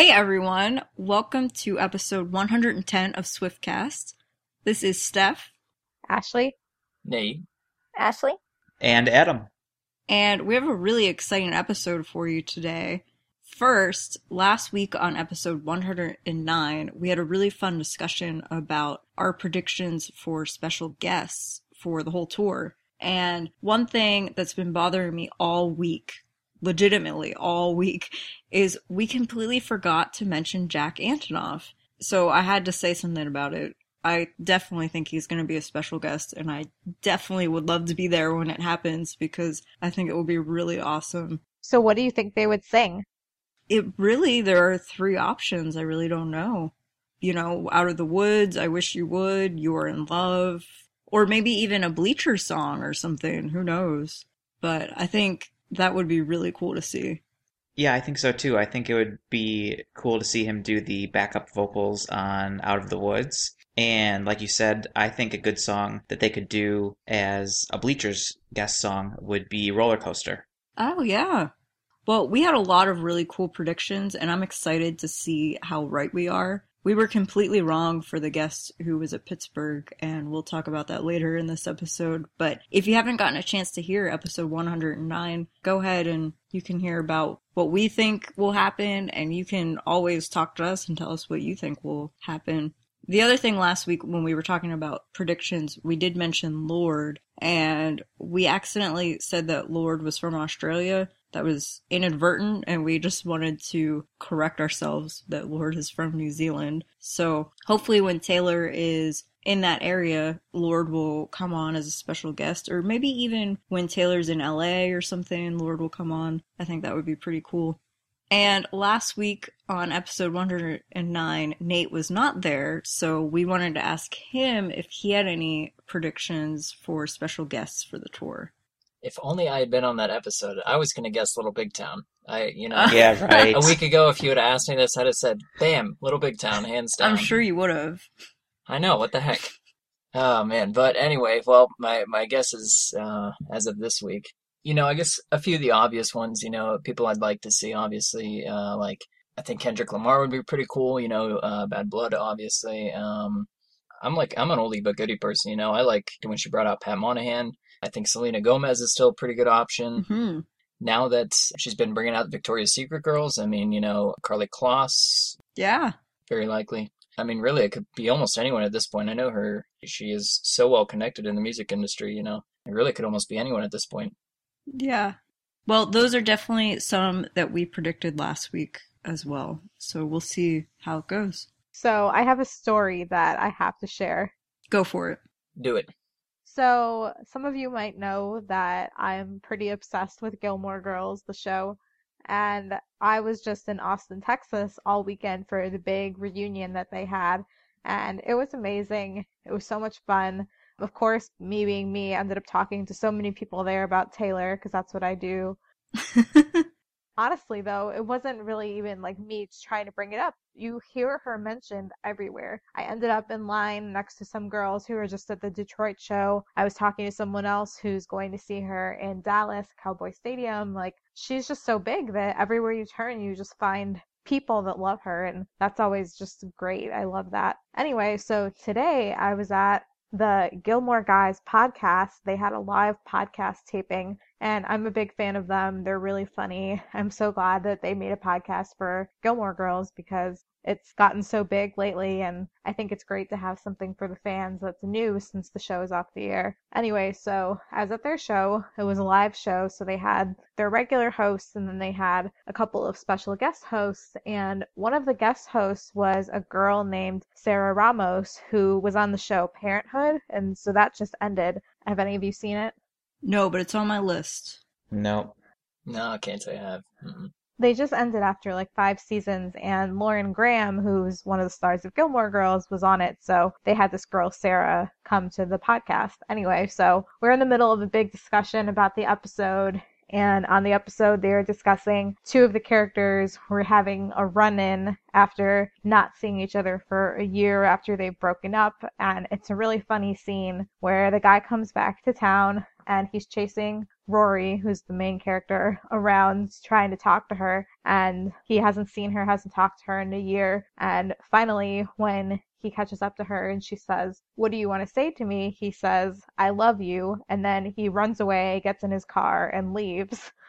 Hey everyone, welcome to episode 110 of Swiftcast. This is Steph, Ashley, Nate. Ashley, and Adam. and we have a really exciting episode for you today. First, last week on episode 109, we had a really fun discussion about our predictions for special guests for the whole tour. And one thing that's been bothering me all week, legitimately all week, is we completely forgot to mention Jack Antonoff. So I had to say something about it. I definitely think he's going to be a special guest, and I definitely would love to be there when it happens because I think it will be really awesome. So what do you think they would sing? It really, there are three options. I really don't know. You know, Out of the Woods, I Wish You Would, You Are in Love, or maybe even a Bleacher song or something. Who knows? But I think that would be really cool to see. Yeah, I think so too. I think it would be cool to see him do the backup vocals on Out of the Woods. And like you said, I think a good song that they could do as a Bleachers guest song would be Roller Coaster. Oh, yeah. Well, we had a lot of really cool predictions, and I'm excited to see how right we are. We were completely wrong for the guest who was at Pittsburgh, and we'll talk about that later in this episode. But if you haven't gotten a chance to hear episode 109, go ahead and you can hear about what we think will happen, and you can always talk to us and tell us what you think will happen. The other thing last week when we were talking about predictions, we did mention Lorde, and we accidentally said that Lorde was from Australia. That was inadvertent, and we just wanted to correct ourselves that Lorde is from New Zealand. So hopefully, when Taylor is in that area, Lorde will come on as a special guest, or maybe even when Taylor's in LA or something, Lorde will come on. I think that would be pretty cool. And last week on episode 109, Nate was not there, so we wanted to ask him if he had any predictions for special guests for the tour. If only I had been on that episode, I was going to guess Little Big Town. I, you know, Yeah, right. a week ago, if you had asked me this, I'd have said, "Bam, Little Big Town, hands down." I'm sure you would have. I know what the heck. Oh man, but anyway, well, my my guess is uh, as of this week. You know, I guess a few of the obvious ones. You know, people I'd like to see. Obviously, uh, like I think Kendrick Lamar would be pretty cool. You know, uh, Bad Blood, obviously. Um, I'm like I'm an oldie but goodie person. You know, I like when she brought out Pat Monahan. I think Selena Gomez is still a pretty good option. hmm Now that she's been bringing out the Victoria's Secret girls, I mean, you know, Karlie Kloss, Yeah. very likely. I mean, really, it could be almost anyone at this point. I know her; she is so well connected in the music industry. You know, it really could almost be anyone at this point. Yeah. Well, those are definitely some that we predicted last week as well. So we'll see how it goes. So I have a story that I have to share. Go for it. Do it. So some of you might know that I'm pretty obsessed with Gilmore Girls, the show. And I was just in Austin, Texas all weekend for the big reunion that they had. And it was amazing. It was so much fun. Of course, me being me, ended up talking to so many people there about Taylor because that's what I do. Honestly, though, it wasn't really even like me trying to bring it up. You hear her mentioned everywhere. I ended up in line next to some girls who were just at the Detroit show. I was talking to someone else who's going to see her in Dallas, Cowboy Stadium. Like, she's just so big that everywhere you turn, you just find people that love her. And that's always just great. I love that. Anyway, so today I was at the Gilmore Guys podcast. They had a live podcast taping, and I'm a big fan of them. They're really funny. I'm so glad that they made a podcast for Gilmore Girls because it's gotten so big lately, and I think it's great to have something for the fans that's new since the show is off the air. Anyway, so I was at their show. It was a live show, so they had their regular hosts and then they had a couple of special guest hosts. And one of the guest hosts was a girl named Sarah Ramos who was on the show Parenthood, and so that just ended. Have any of you seen it? No, but it's on my list. No. No, I can't say I have. Mm-mm. They just ended after like five seasons, and Lauren Graham, who's one of the stars of Gilmore Girls, was on it. So they had this girl, Sarah, come to the podcast. Anyway, so we're in the middle of a big discussion about the episode, And on the episode, they are discussing two of the characters were having a run in after not seeing each other for a year after they've broken up. And it's a really funny scene where the guy comes back to town and he's chasing Rory, who's the main character, around trying to talk to her. And he hasn't seen her, hasn't talked to her in a year. And finally, when he catches up to her and she says, What do you want to say to me? He says, I love you. And then he runs away, gets in his car, and leaves.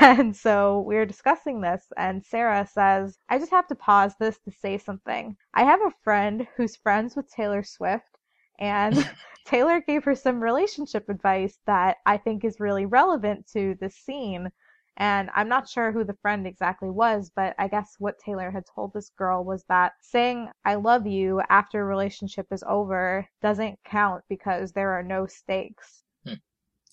And so we are discussing this, and Sarah says, I just have to pause this to say something. I have a friend who's friends with Taylor Swift, and Taylor gave her some relationship advice that I think is really relevant to this scene. And I'm not sure who the friend exactly was, but I guess what Taylor had told this girl was that saying I love you after a relationship is over doesn't count because there are no stakes. Hmm.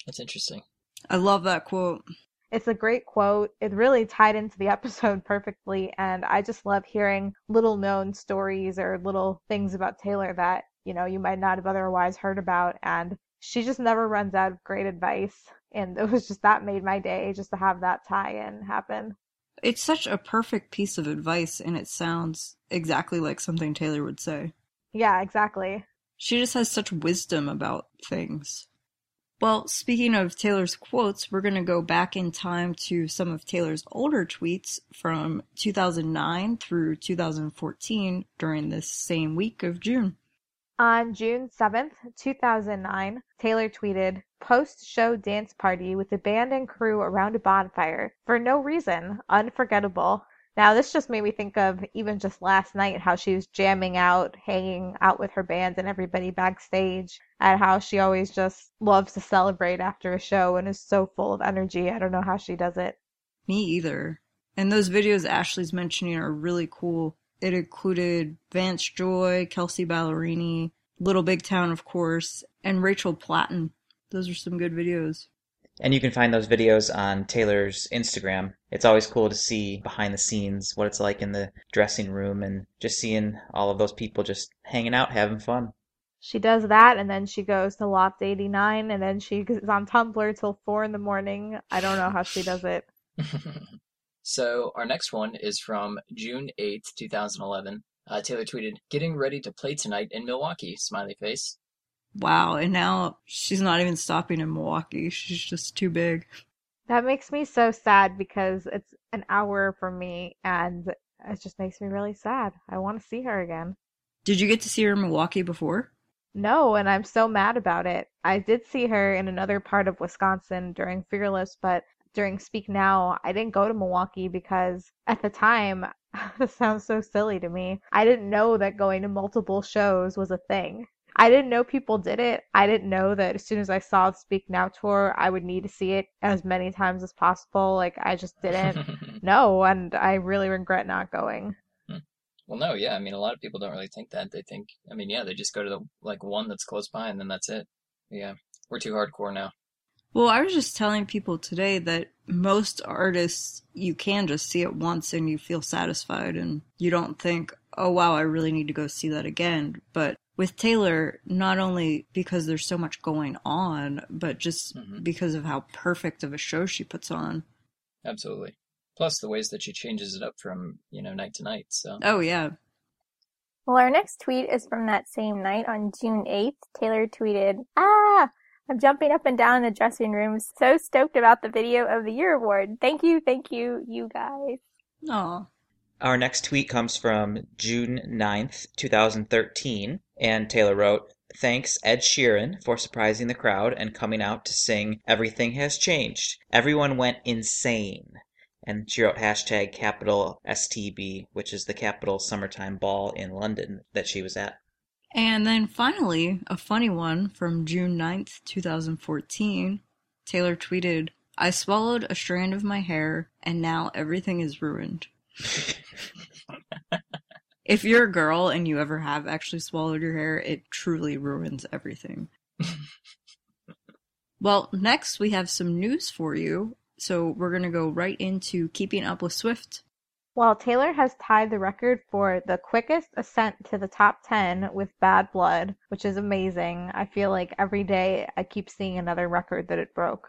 That's interesting. I love that quote. It's a great quote. It really tied into the episode perfectly, and I just love hearing little known stories or little things about Taylor that, you know, you might not have otherwise heard about. And she just never runs out of great advice. And it was just that made my day just to have that tie in happen. It's such a perfect piece of advice, and it sounds exactly like something Taylor would say. Yeah, exactly. She just has such wisdom about things. Well, speaking of Taylor's quotes, we're going to go back in time to some of Taylor's older tweets from 2009 through 2014 during this same week of June. On June 7th, 2009, Taylor tweeted, Post show dance party with the band and crew around a bonfire. For no reason. Unforgettable. Now, this just made me think of even just last night how she was jamming out, hanging out with her band and everybody backstage, and how she always just loves to celebrate after a show and is so full of energy. I don't know how she does it. Me either. And those videos Ashley's mentioning are really cool. It included Vance Joy, Kelsea Ballerini, Little Big Town, of course, and Rachel Platten. Those are some good videos. And you can find those videos on Taylor's Instagram. It's always cool to see behind the scenes what it's like in the dressing room and just seeing all of those people just hanging out, having fun. She does that and then she goes to Loft 89 and then she is on Tumblr till 4 in the morning. I don't know how she does it. so our next one is from June 8th, 2011. Uh, Taylor tweeted, Getting ready to play tonight in Milwaukee, smiley face. Wow, and now she's not even stopping in Milwaukee. She's just too big. That makes me so sad because it's an hour from me and it just makes me really sad. I want to see her again. Did you get to see her in Milwaukee before? No, and I'm so mad about it. I did see her in another part of Wisconsin during Fearless, but during Speak Now, I didn't go to Milwaukee because at the time, this sounds so silly to me, I didn't know that going to multiple shows was a thing. I didn't know people did it. I didn't know that as soon as I saw the Speak Now tour, I would need to see it as many times as possible. Like, I just didn't know, and I really regret not going. Hmm. Well, no, yeah. I mean, a lot of people don't really think that. They think, I mean, yeah, they just go to the like one that's close by, and then that's it. Yeah, we're too hardcore now. Well, I was just telling people today that most artists you can just see it once and you feel satisfied, and you don't think, oh wow, I really need to go see that again. But with Taylor, not only because there's so much going on, but just mm-hmm. because of how perfect of a show she puts on. Absolutely. Plus the ways that she changes it up from, you know, night to night. So Oh yeah. Well, our next tweet is from that same night on June 8th. Taylor tweeted, Ah, I'm jumping up and down in the dressing room. So stoked about the Video of the Year award. Thank you, thank you, you guys. Aw. Our next tweet comes from June 9th, 2013, and Taylor wrote, Thanks, Ed Sheeran, for surprising the crowd and coming out to sing Everything Has Changed. Everyone went insane and she wrote hashtag capital STB, which is the Capital Summertime Ball in London that she was at. And then finally, a funny one from June 9th, 2014. Taylor tweeted, I swallowed a strand of my hair and now everything is ruined. if you're a girl and you ever have actually swallowed your hair, it truly ruins everything. well, next we have some news for you. So we're going to go right into keeping up with Swift. Well, Taylor has tied the record for the quickest ascent to the top 10 with Bad Blood, which is amazing. I feel like every day I keep seeing another record that it broke.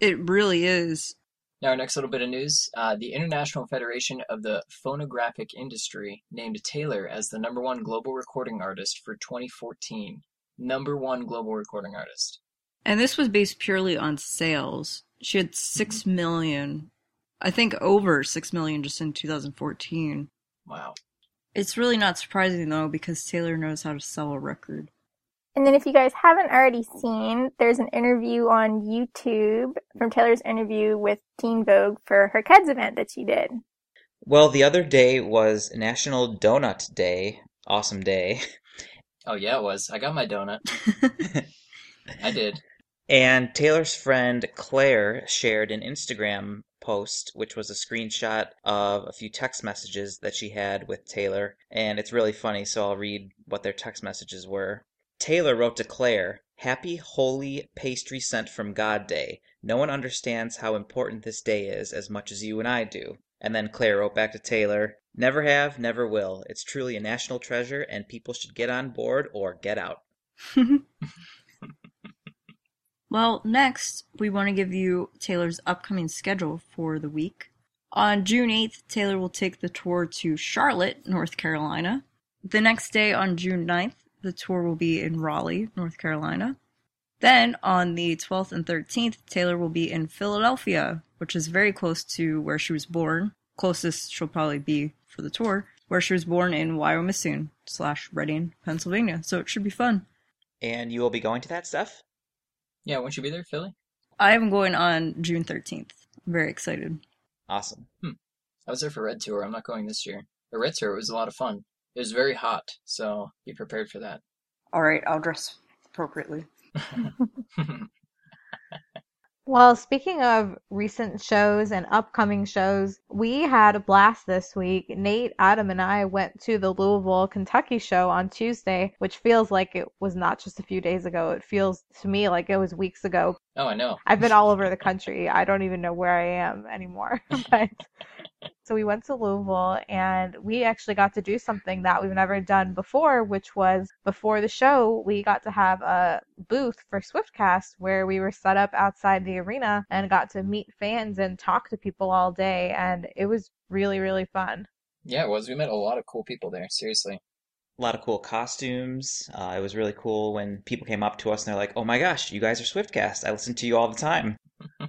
It really is. Now, our next little bit of news uh, the International Federation of the Phonographic Industry named Taylor as the number one global recording artist for 2014. Number one global recording artist. And this was based purely on sales. She had 6 million, I think over 6 million just in 2014. Wow. It's really not surprising though because Taylor knows how to sell a record. And then if you guys haven't already seen, there's an interview on YouTube from Taylor's interview with Teen Vogue for her Keds event that she did. Well, the other day was National Donut Day. Awesome day. Oh, yeah, it was. I got my donut. I did. And Taylor's friend Claire shared an Instagram post, which was a screenshot of a few text messages that she had with Taylor. And it's really funny, so I'll read what their text messages were. Taylor wrote to Claire, Happy Holy Pastry Sent from God Day. No one understands how important this day is as much as you and I do. And then Claire wrote back to Taylor, Never have, never will. It's truly a national treasure, and people should get on board or get out. Well, next, we want to give you Taylor's upcoming schedule for the week. On June 8th, Taylor will take the tour to Charlotte, North Carolina. The next day, on June 9th, the tour will be in Raleigh, North Carolina. Then, on the 12th and 13th, Taylor will be in Philadelphia, which is very close to where she was born. Closest she'll probably be for the tour, where she was born in Wyomissing slash Reading, Pennsylvania. So it should be fun. And you will be going to that stuff? Yeah, won't you be there, Philly? I am going on June 13th. I'm very excited. Awesome. Hmm. I was there for Red Tour. I'm not going this year. The Red Tour was a lot of fun. It was very hot, so be prepared for that. All right, I'll dress appropriately. Well, speaking of recent shows and upcoming shows, we had a blast this week. Nate, Adam, and I went to the Louisville, Kentucky show on Tuesday, which feels like it was not just a few days ago. It feels to me like it was weeks ago. oh, I know. I've been all over the country. I don't even know where I am anymore. but so we went to Louisville and we actually got to do something that we've never done before, which was before the show, we got to have a booth for Swiftcast where we were set up outside the arena and got to meet fans and talk to people all day. And it was really, really fun. Yeah, it was. We met a lot of cool people there. Seriously. A lot of cool costumes. Uh, it was really cool when people came up to us and they're like, oh my gosh, you guys are Swiftcast. I listen to you all the time.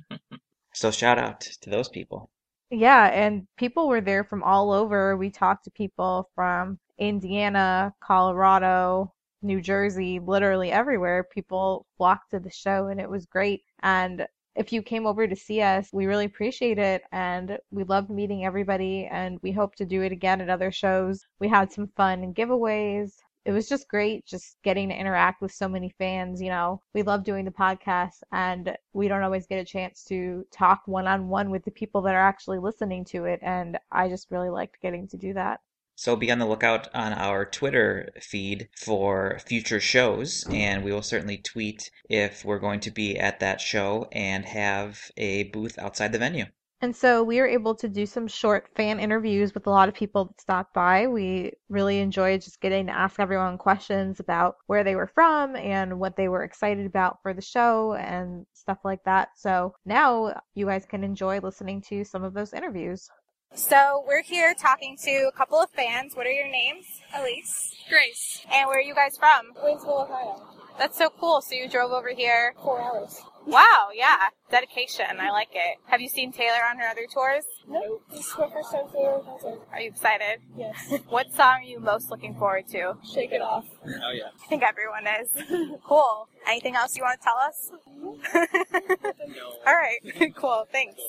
so shout out to those people. Yeah, and people were there from all over. We talked to people from Indiana, Colorado, New Jersey, literally everywhere. People flocked to the show and it was great. And if you came over to see us, we really appreciate it and we loved meeting everybody and we hope to do it again at other shows. We had some fun and giveaways. It was just great just getting to interact with so many fans, you know. We love doing the podcast and we don't always get a chance to talk one on one with the people that are actually listening to it and I just really liked getting to do that. So be on the lookout on our Twitter feed for future shows, and we will certainly tweet if we're going to be at that show and have a booth outside the venue. And so we were able to do some short fan interviews with a lot of people that stopped by. We really enjoyed just getting to ask everyone questions about where they were from and what they were excited about for the show and stuff like that. So now you guys can enjoy listening to some of those interviews. So we're here talking to a couple of fans. What are your names? Elise. Grace. And where are you guys from? Waynesville, Ohio. That's so cool. So you drove over here. Four hours. Wow, yeah. Dedication. I like it. Have you seen Taylor on her other tours? Nope. This is my first time here. That's it. Are you excited? Yes. What song are you most looking forward to? Shake it off. Oh, yeah. I think everyone is. cool. Anything else you want to tell us? no. All right. cool. Thanks.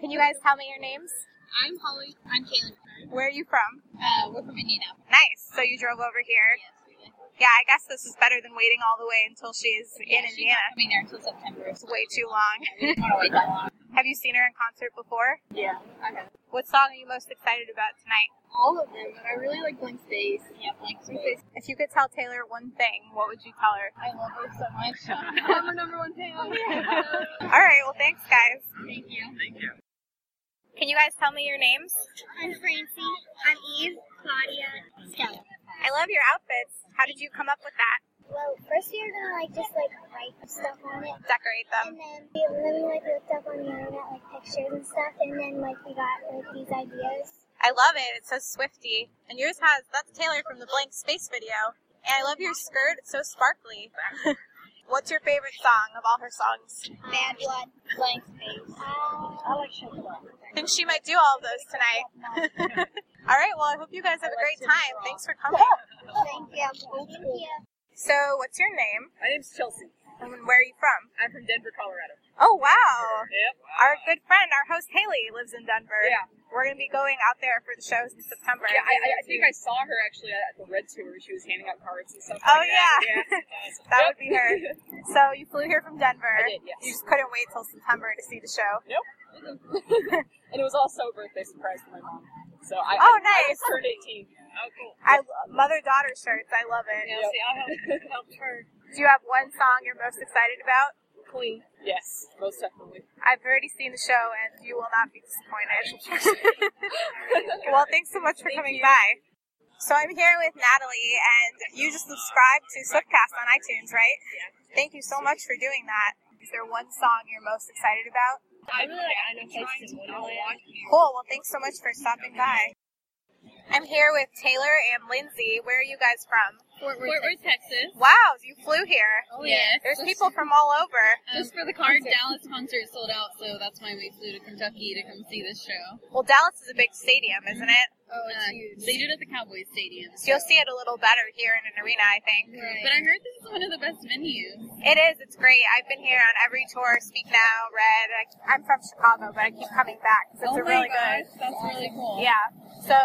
Can you guys tell me your names? I'm Holly. I'm Caitlin. Where are you from? Uh, we're from Indiana. Nice. So you drove over here. Yeah, I guess this is better than waiting all the way until she's in she's Indiana. not coming there until September. It's way too long. Don't want to wait that long. Have you seen her in concert before? Yeah. I have. What song are you most excited about tonight? All of them, but I really like Blank Space. Yeah, Blank Space. If you could tell Taylor one thing, what would you tell her? I love her so much. I'm her number one fan. All right, well, thanks, guys. Thank you. Thank you. Can you guys tell me your names? I'm Francie. I'm Eve. Claudia. Stella. I love your outfits. How did you come up with that? Well, first we were gonna like just like write stuff on it, Decorate them. and then we, then we like looked up on the internet like pictures and stuff, and then like we got like these ideas. I love it. It says Swiftie. And yours has, that's Taylor from the Blank Space video. And I love your skirt. It's so sparkly. What's your favorite song of all her songs? Bad blood, blank space. I like sugar. I think she might do all of those tonight. all right, well, I hope you guys have a great time. Thanks for coming. Thank you. Thank you. So, what's your name? My name's Chelsea. And where are you from? I'm from Denver, Colorado. Oh, wow. Yep. Our good friend, our host Haley, lives in Denver. Yeah. We're going to be going out there for the shows in September. Yeah, I, I- I think I saw her actually at the Red Tour. She was handing out cards and stuff. Oh, like yeah. that. that Yep. would be her. So, you flew here from Denver. I did, yes. You just couldn't wait till September to see the show. Nope. and it was also a birthday surprise for my mom. So I, Oh, I, I just turned 18. Oh, cool. I mother daughter shirts. I love it. Yeah, see, I helped, helped her. Do you have one song you're most excited about? Queen. Yes, most definitely. I've already seen the show, and you will not be disappointed. well, thanks so much for Thank coming you. by. So I'm here with Natalie, and you just subscribed to Swiftcast on iTunes, right? Yeah. Thank you so much for doing that. Is there one song you're most excited about? I really like I know Places in Wonderland. Cool. Well, thanks so much for stopping by. I'm here with Taylor and Lindsay. Where are you guys from? Fort Worth, Texas. Wow, you flew here. Oh Yes. There's people from all over. Just for the card, Dallas concert sold out, so that's why we flew to Kentucky to come see this show. Well, Dallas is a big stadium, isn't it? Oh, it's huge. They did it at the Cowboys Stadium. So you'll see it a little better here in an arena, I think. Right. But I heard this is one of the best venues. It is. It's great. I've been here on every tour. Speak Now, Red. I, I'm from Chicago, but I keep coming back 'cause it's oh a really gosh, good. that's really cool. Yeah. So,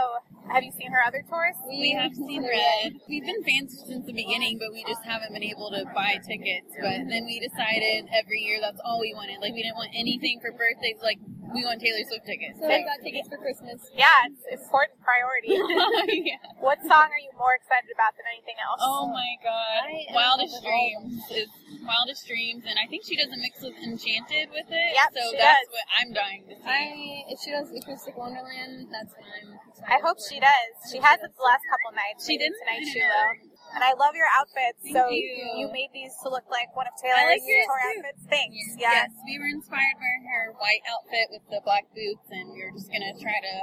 have you seen her other tours? We have seen Red. We've been fans since the beginning, but we just haven't been able to buy tickets. But then we decided every year that's all we wanted. Like we didn't want anything for birthdays. Like we want Taylor Swift tickets. So I got tickets for Christmas. Yeah, it's important priority. yeah. What song are you more excited about than anything else? Oh my god. I Wildest Dreams is Wildest Dreams and I think she does a mix with Enchanted with it. Yep, so she that's does. what I'm dying to see. I if she does Acoustic Wonderland, that's what I'm. I hope she does. She has it the last couple nights. She maybe did? tonight. I She will. And I love your outfits. Thank so you. made these to look like one of Taylor's like yours tour too. outfits. Thanks. Yeah. Yes, we were inspired by her white outfit with the black boots, and we were just gonna try to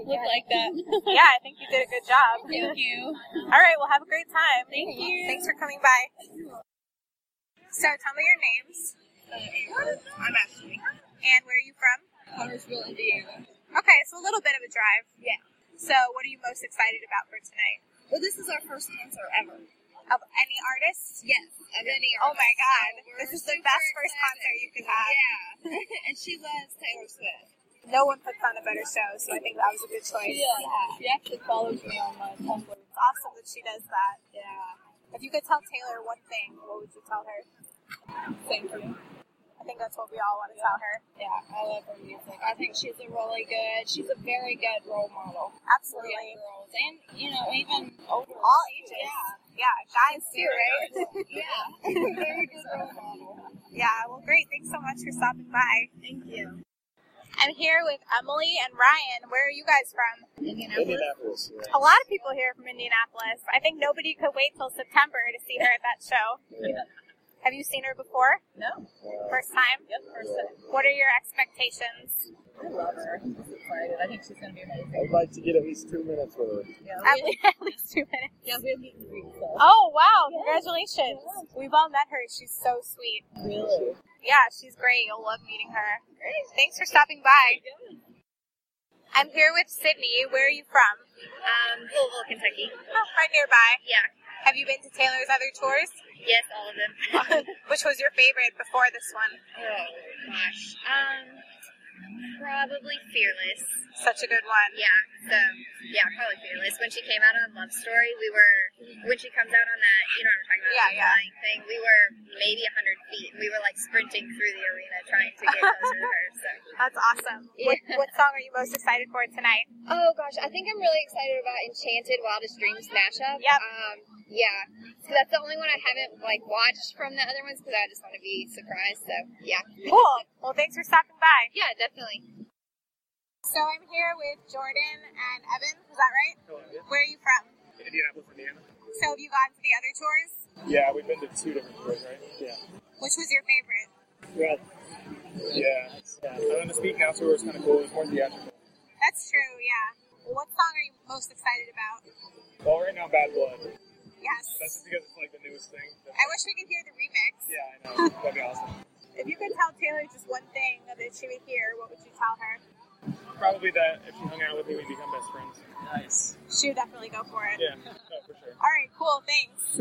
look like that. yeah, I think you did a good job. Thank you. All right, well, have a great time. Thank you. Thanks for coming by. So, tell me your names. Uh, I'm Ashley. And where are you from? Huntersville, Indiana. Okay, so a little bit of a drive. Yeah. So, what are you most excited about for tonight? Well, this is our first concert ever. Of any artist? Yes, of any artist. Oh my god, So this is the best first excited. concert you could have. Yeah, and she loves Taylor Swift. No one puts on a better show, so I think that was a good choice. Yeah, she actually follows me on my Tumblr. It's awesome that she does that. Yeah, If you could tell Taylor one thing, what would you tell her? thank you. I think that's what we all want to tell her. Yeah, I love her music. I think she's a really good. She's a very good role model for Absolutely. young girls, and you know even older. All ages. Yeah, Yeah, guys too, right? yeah, very good role model. yeah, well, great. Thanks so much for stopping by. Thank you. I'm here with Emily and Ryan. Where are you guys from? Indianapolis. Yeah. A lot of people here from Indianapolis. I think nobody could wait till September to see her at that show. Yeah. Have you seen her before? No, First time? yep, person. What are your expectations? I love her. I'm just excited. I think she's gonna be amazing. I'd like to get at least two minutes with her. Yeah, At least, at least two minutes. yeah, we have meet and greet. So. Oh, wow. Congratulations. We've all met her. She's so sweet. Really? Yeah, she's great. You'll love meeting her. Great. Thanks for stopping by. I'm here with Sydney. Where are you from? Um, Louisville, Kentucky. Oh, right nearby. Yeah. Have you been to Taylor's other tours? Yes, all of them. Which was your favorite before this one? oh gosh. Um, probably Fearless. Such a good one. Yeah. So yeah, probably Fearless. When she came out on Love Story, we were when she comes out on that, you know what I'm talking about? Yeah, yeah. thing. We were maybe hundred feet. We were like sprinting through the arena trying to get closer to her. So. That's awesome. What, what song are you most excited for tonight? Oh gosh, I think I'm really excited about Enchanted Wildest Dreams mashup. Yep. Um, yeah, so that's the only one I haven't like watched from the other ones because I just want to be surprised. So yeah. Cool. Well, thanks for stopping by. Yeah, definitely. So I'm here with Jordan and Evan. Is that right? Where are you from? Indianapolis, Indiana. So have you gone to the other tours? Yeah, we've been to two different tours, right? Yeah. Which was your favorite? Red. Yeah. yeah. I mean, the Speak Now tour was kind of cool. It was more theatrical. That's true, yeah. What song are you most excited about? Well, right now, Bad Blood. Yes. That's just because it's like the newest thing. I wish we could hear the remix. Yeah, I know. That'd be awesome. If you could tell Taylor just one thing that she would hear, what would you tell her? Probably that if she hung out with me, we'd become best friends. Nice. She would definitely go for it. Yeah, no, for sure. All right, cool. Thanks.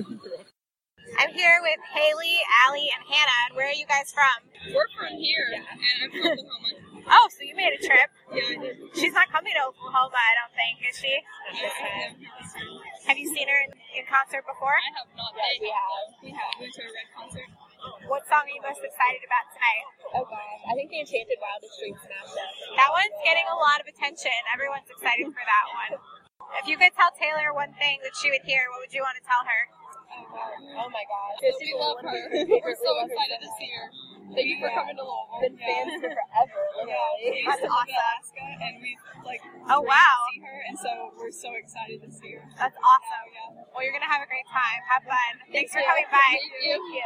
I'm here with Haley, Allie, and Hannah. And where are you guys from? We're from here, and I'm from Oklahoma. Oh, so you made a trip? Yeah, I did. She's not coming to Oklahoma, I don't think, is she? Have you seen her in, in concert before? I have not. They have. We have. We went to a red concert. What song are you most excited about tonight? Oh god, I think the Enchanted Wildest Dreams Snapchat. That one's getting a lot of attention. Everyone's excited for that one. If you could tell Taylor one thing that she would hear, what would you want to tell her? Oh god. Oh my god. We love her. We're so excited to see her. Thank you for coming to Louisville. Been fans for forever. Yeah, That's we lived in awesome. Alaska, and we like. Oh, wow. To see her, and so we're so excited to see her. That's awesome. Yeah. Well, you're going to have a great time. Have fun. Thanks for coming by. Thank you.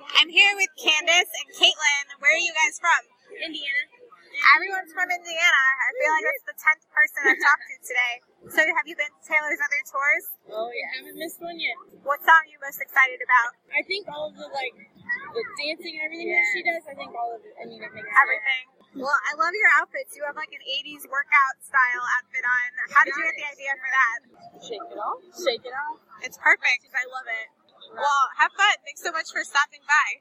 I'm here with Candace and Caitlin. Where are you guys from? Indiana. Everyone's from Indiana. I feel like that's the tenth person I've talked to today. So have you been to Taylor's other tours? Oh yeah, I haven't missed one yet. What song are you most excited about? I think all of the like the dancing and everything that she does. I think all of it. I mean, it makes Everything. Well, I love your outfits. You have like an 80s workout style outfit on. How did you get the idea for that? Shake it off. Shake it off. It's perfect. I love it. Well, have fun. Thanks so much for stopping by.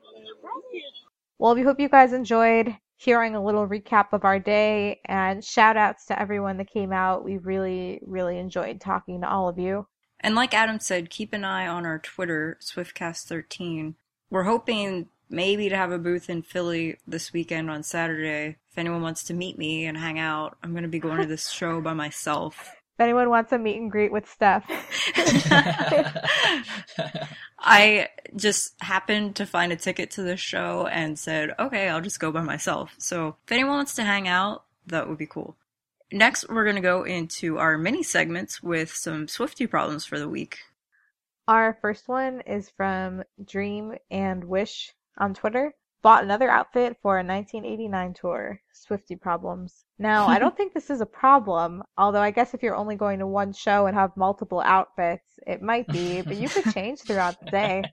Well, we hope you guys enjoyed hearing a little recap of our day and shout outs to everyone that came out. We really, really enjoyed talking to all of you. And like Adam said, keep an eye on our Twitter, SwiftCast13. We're hoping maybe to have a booth in Philly this weekend on Saturday. If anyone wants to meet me and hang out, I'm going to be going to this show by myself. If anyone wants a meet and greet with Steph, I just happened to find a ticket to this show and said, okay, I'll just go by myself. So if anyone wants to hang out, that would be cool. Next, we're going to go into our mini segments with some Swiftie problems for the week. our first one is from Dream and Wish on Twitter. Bought another outfit for a 1989 tour. Swiftie problems. Now, I don't think this is a problem, although I guess if you're only going to one show and have multiple outfits, it might be, but you could change throughout the day.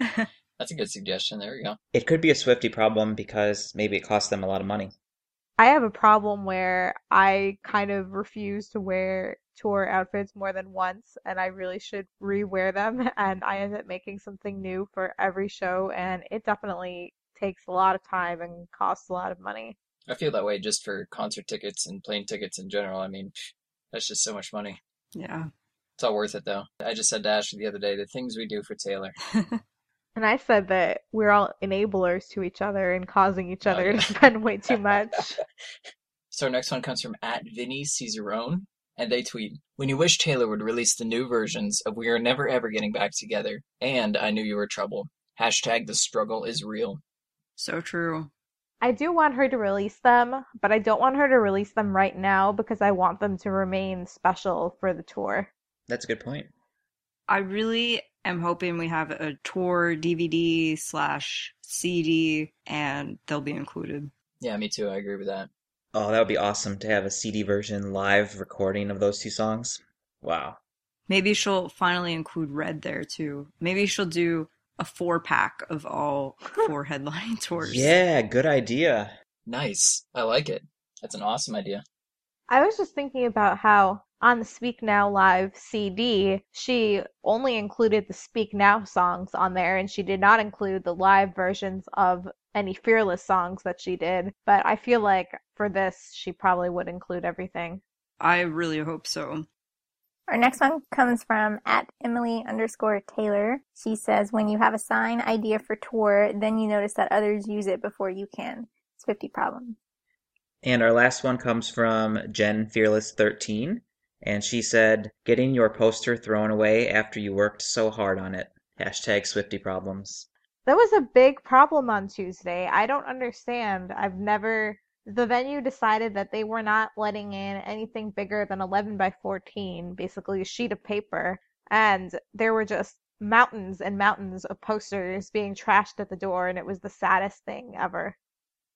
That's a good suggestion. There we go. It could be a Swiftie problem because maybe it costs them a lot of money. I have a problem where I kind of refuse to wear tour outfits more than once, and I really should rewear them. And I end up making something new for every show, and it definitely takes a lot of time and costs a lot of money. I feel that way just for concert tickets and plane tickets in general. I mean, that's just so much money. Yeah. It's all worth it though. I just said to Ashley the other day the things we do for Taylor. And I said that we're all enablers to each other and causing each Oh, other yeah. to spend way too much. So our next one comes from at Vinnie Cesarone, and they tweet, When you wish Taylor would release the new versions of We Are Never Ever Getting Back Together and I Knew You Were Trouble. Hashtag the struggle is real. So true. I do want her to release them, but I don't want her to release them right now because I want them to remain special for the tour. That's a good point. I really am hoping we have a tour DVD slash CD and they'll be included. Yeah, me too. I agree with that. Oh, that would be awesome to have a CD version live recording of those two songs. Wow. Maybe she'll finally include Red there too. Maybe she'll do a four pack of all four headline tours. Yeah, good idea. Nice. I like it. That's an awesome idea. I was just thinking about how on the Speak Now Live CD, she only included the Speak Now songs on there, and she did not include the live versions of any Fearless songs that she did. But I feel like for this, she probably would include everything. I really hope so. Our next one comes from at Emily underscore Taylor. She says, when you have a sign idea for tour, then you notice that others use it before you can. It's 50 problem. And our last one comes from Jen Fearless 13, and she said, "Getting your poster thrown away after you worked so hard on it." Hashtag Swiftie problems. That was a big problem on Tuesday. I don't understand. I've never. The venue decided that they were not letting in anything bigger than 11 by 14, basically a sheet of paper. And there were just mountains and mountains of posters being trashed at the door, and it was the saddest thing ever.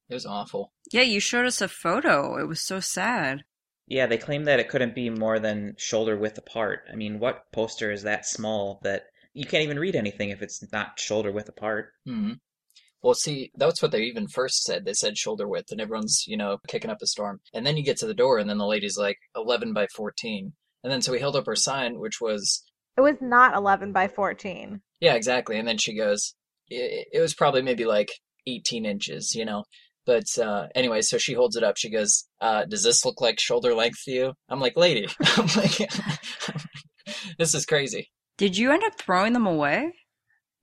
It was awful. Yeah, you showed us a photo. It was so sad. Yeah, they claim that it couldn't be more than shoulder width apart. I mean, what poster is that small that you can't even read anything if it's not shoulder width apart? hmm Well, see, that's what they even first said. They said shoulder width, and everyone's, you know, kicking up a storm. And then you get to the door, and then the lady's like 11 by 14. And then so we held up our sign, which was, It was not 11 by 14. yeah, exactly. And then she goes, it, it was probably maybe like 18 inches, you know. But uh, anyway, so she holds it up. She goes, uh, "Does this look like shoulder length to you?" I'm like, "Lady, I'm like, this is crazy." Did you end up throwing them away?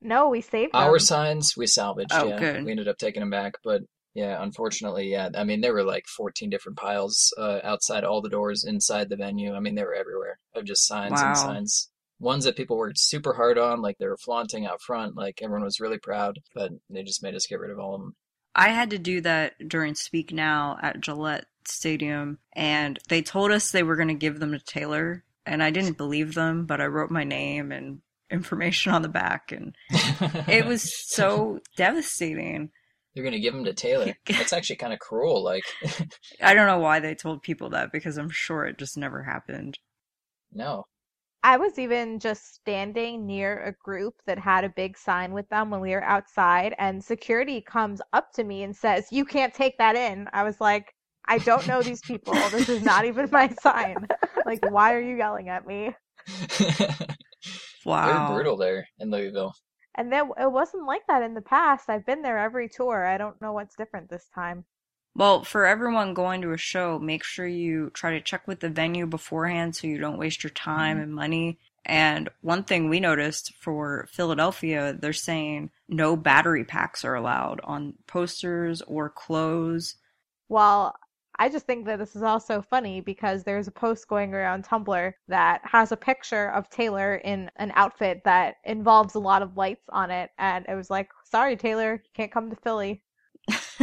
No, we saved them. Our signs we salvaged. Oh, yeah, good. we ended up taking them back, but yeah, unfortunately, yeah. I mean, there were like 14 different piles uh, outside all the doors inside the venue. I mean, they were everywhere of just signs Wow. and signs. Ones that people worked super hard on, like they were flaunting out front, like everyone was really proud, but they just made us get rid of all of them. I had to do that during Speak Now at Gillette Stadium, and they told us they were going to give them to Taylor, and I didn't believe them, but I wrote my name and information on the back, and it was so devastating. They're gonna give them to Taylor. That's actually kind of cruel. Like, I don't know why they told people that because I'm sure it just never happened. no, I was even just standing near a group that had a big sign with them when we were outside, and security comes up to me and says, You can't take that in. I was like, I don't know these people. This is not even my sign. Like, why are you yelling at me? Wow. they're brutal there in Louisville. And then it wasn't like that in the past. I've been there every tour. I don't know what's different this time. Well, for everyone going to a show, make sure you try to check with the venue beforehand so you don't waste your time mm-hmm. and money. And one thing we noticed for Philadelphia, they're saying no battery packs are allowed on posters or clothes. Well, I just think that this is also funny because there's a post going around Tumblr that has a picture of Taylor in an outfit that involves a lot of lights on it. And it was like, sorry, Taylor, you can't come to Philly.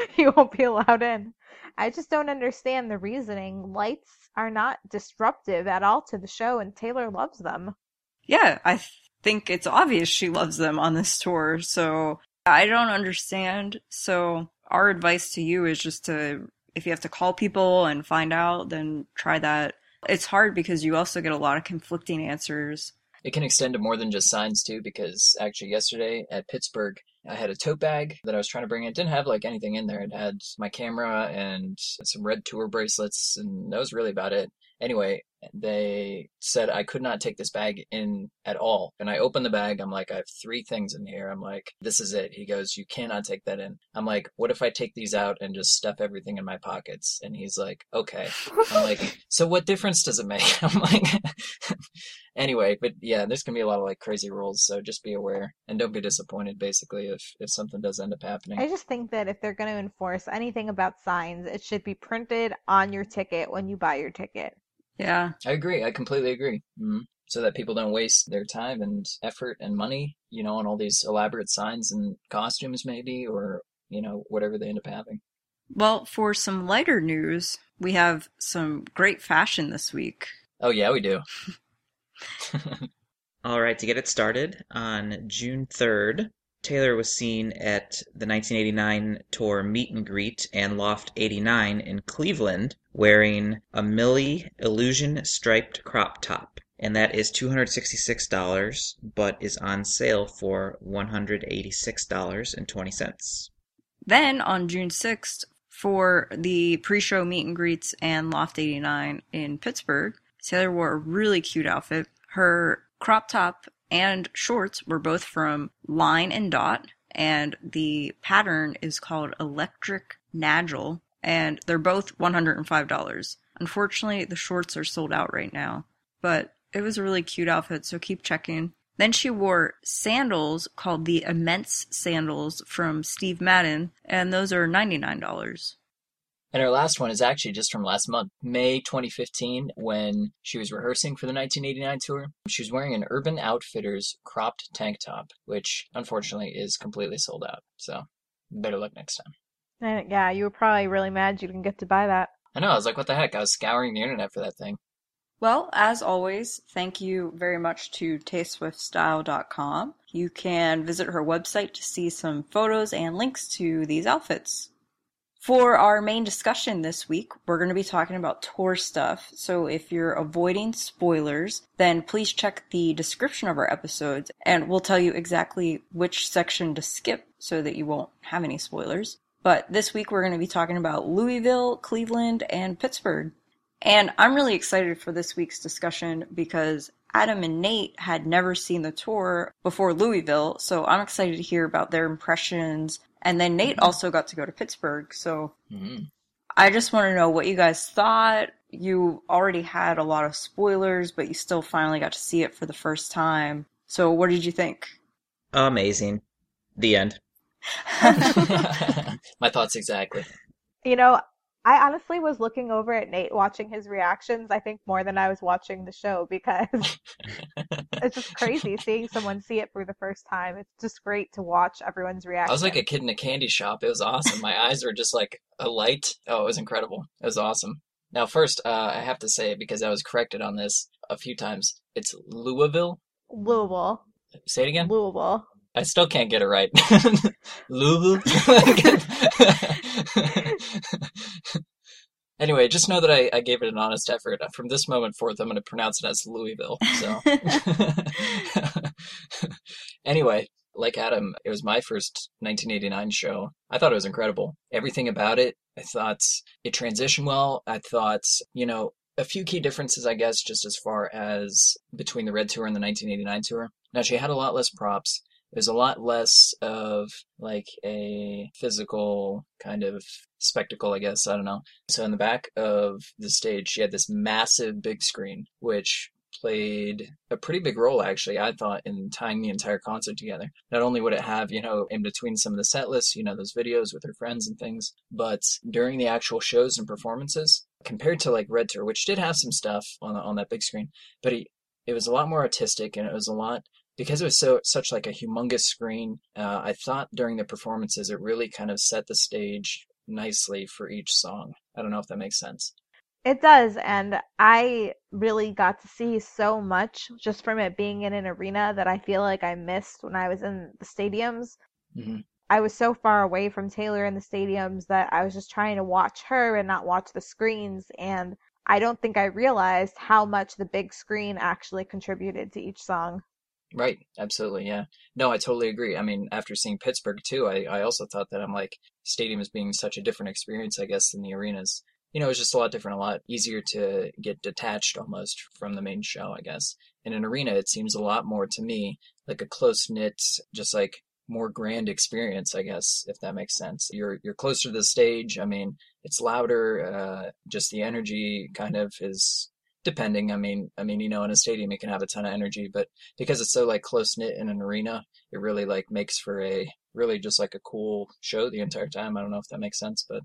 you won't be allowed in. I just don't understand the reasoning. Lights are not disruptive at all to the show, and Taylor loves them. Yeah, I think it's obvious she loves them on this tour. So I don't understand. So our advice to you is just to, if you have to call people and find out, then try that. It's hard because you also get a lot of conflicting answers. It can extend to more than just signs too, because actually yesterday at Pittsburgh, I had a tote bag that I was trying to bring. It didn't have like anything in there. It had my camera and some red tour bracelets, and that was really about it. Anyway, they said I could not take this bag in at all. And I opened the bag. I'm like, I have three things in here. I'm like, this is it. He goes, you cannot take that in. I'm like, what if I take these out and just stuff everything in my pockets? And he's like, okay. I'm like, so what difference does it make? I'm like, anyway, but yeah, there's gonna be a lot of like crazy rules. So just be aware and don't be disappointed. Basically, if if something does end up happening. I just think that if they're going to enforce anything about signs, it should be printed on your ticket when you buy your ticket. Yeah. I agree. I completely agree. hmm So that people don't waste their time and effort and money, you know, on all these elaborate signs and costumes, maybe, or, you know, whatever they end up having. Well, for some lighter news, we have some great fashion this week. Oh, yeah, we do. All right, to get it started, on June 3rd, Taylor was seen at the 1989 tour Meet and Greet and Loft 89 in Cleveland wearing a Milly Illusion striped crop top. And that is $266, but is on sale for $186.20. Then on June 6th, for the pre show meet and greets and Loft 89 in Pittsburgh, Taylor wore a really cute outfit. Her crop top and shorts were both from Line and Dot, and the pattern is called Electric Nagel, and they're both $105. Unfortunately, the shorts are sold out right now, but it was a really cute outfit, so keep checking. Then she wore sandals called the Immense Sandals from Steve Madden, and those are $99. And her last one is actually just from last month, May 2015, when she was rehearsing for the 1989 tour. She was wearing an Urban Outfitters cropped tank top, which unfortunately is completely sold out. So better luck next time. And yeah, you were probably really mad you didn't get to buy that. I know, I was like, what the heck? I was scouring the internet for that thing. Well, as always, thank you very much to TasteSwiftStyle.com. You can visit her website to see some photos and links to these outfits. For our main discussion this week, we're going to be talking about tour stuff. So if you're avoiding spoilers, then please check the description of our episodes and we'll tell you exactly which section to skip so that you won't have any spoilers. But this week we're going to be talking about Louisville, Cleveland, and Pittsburgh. And I'm really excited for this week's discussion because Adam and Nate had never seen the tour before Louisville, so I'm excited to hear about their impressions. And then Nate also got to go to Pittsburgh, so Mhm. I just want to know what you guys thought. You already had a lot of spoilers, but you still finally got to see it for the first time. So what did you think? Amazing. The end. My thoughts exactly. You know, I honestly was looking over at Nate watching his reactions, I think more than I was watching the show because it's just crazy seeing someone see it for the first time. It's just great to watch everyone's reaction. I was like a kid in a candy shop. It was awesome. My eyes were just like a light. Oh, it was incredible. It was awesome. Now, first, uh, I have to say, because I was corrected on this a few times, it's Louisville. Louisville. Say it again. Louisville. I still can't get it right. Louisville. anyway, just know that I, I gave it an honest effort. Uh, from this moment forth, I'm going to pronounce it as Louisville. So, anyway, like Adam, it was my first 1989 show. I thought it was incredible. Everything about it, I thought it transitioned well. I thought, you know, a few key differences, I guess, just as far as between the Red Tour and the 1989 tour. Now, she had a lot less props. Was a lot less of like a physical kind of spectacle, I guess. I don't know. So, in the back of the stage, she had this massive big screen, which played a pretty big role actually i thought in tying the entire concert together not only would it have you know in between some of the set lists you know those videos with her friends and things but during the actual shows and performances compared to like red tour which did have some stuff on on that big screen but it, it was a lot more artistic and it was a lot because it was so such like a humongous screen uh, i thought during the performances it really kind of set the stage nicely for each song i don't know if that makes sense It does, and I really got to see so much just from it being in an arena that I feel like I missed when I was in the stadiums. hmm I was so far away from Taylor in the stadiums that I was just trying to watch her and not watch the screens, and I don't think I realized how much the big screen actually contributed to each song. Right, absolutely, yeah. No, I totally agree. I mean, after seeing Pittsburgh too, I, I also thought that I'm like stadium is being such a different experience, I guess, than the arenas. You know, it's just a lot different, a lot easier to get detached almost from the main show, I guess. In an arena, it seems a lot more to me like a close knit, just like more grand experience, I guess, if that makes sense. You're you're closer to the stage. I mean, it's louder. Uh, just the energy kind of is depending. I mean, I mean, you know, in a stadium it can have a ton of energy, but because it's so like close knit in an arena, it really like makes for a really just like a cool show the entire time. I don't know if that makes sense, but